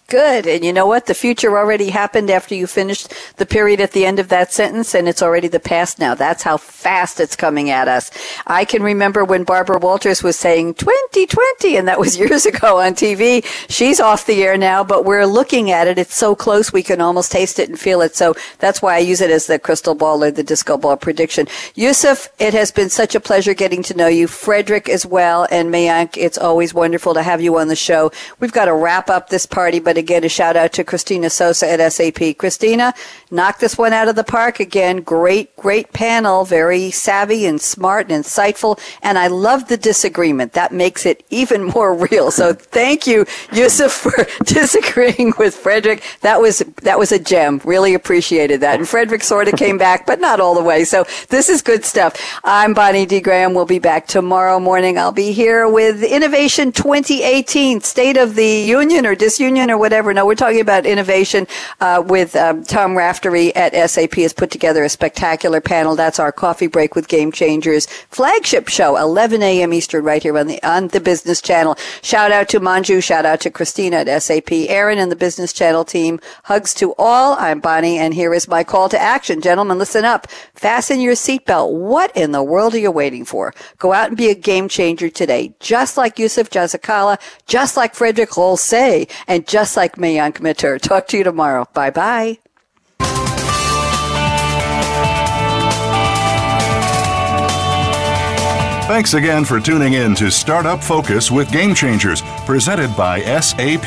Good. And you know what? The future already happened after you finished the period at the end of that sentence, and it's already the past now. That's how fast it's coming at us. I can remember when Barbara Walters was saying 2020, and that was years ago on TV. She's off the air now, but we're looking at it. It's so close we can almost taste it and feel it. So that's why I use it as the crystal ball or the disco ball prediction. Yusuf, it has been such a pleasure getting to know you. Frederick as well, and Mayank, it's always wonderful to have you on the show. We've got to wrap up this party, but to get a shout out to Christina Sosa at SAP. Christina, knock this one out of the park again. Great, great panel. Very savvy and smart and insightful. And I love the disagreement. That makes it even more real. So thank you, Yusuf, for disagreeing with Frederick. That was, that was a gem. Really appreciated that. And Frederick sort of came back, but not all the way. So this is good stuff. I'm Bonnie D. Graham. We'll be back tomorrow morning. I'll be here with Innovation 2018, State of the Union or Disunion or whatever. No, we're talking about innovation uh, with um, Tom Raftery at SAP has put together a spectacular panel. That's our coffee break with Game Changers flagship show, 11 a.m. Eastern, right here on the on the Business Channel. Shout out to Manju. Shout out to Christina at SAP. Aaron and the Business Channel team. Hugs to all. I'm Bonnie, and here is my call to action, gentlemen. Listen up. Fasten your seatbelt. What in the world are you waiting for? Go out and be a game changer today, just like Yusuf Jazakallah, just like Frederick Ronse, and just like Mayank Mathur. Talk to you tomorrow. Bye bye. Thanks again for tuning in to Startup Focus with Game Changers, presented by SAP.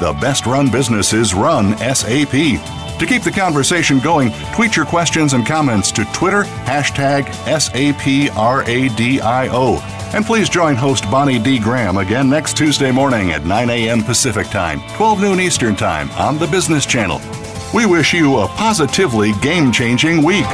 The best run businesses run SAP. To keep the conversation going, tweet your questions and comments to Twitter, hashtag SAPRADIO. And please join host Bonnie D. Graham again next Tuesday morning at 9 a.m. Pacific Time, 12 noon Eastern Time on the Business Channel. We wish you a positively game changing week.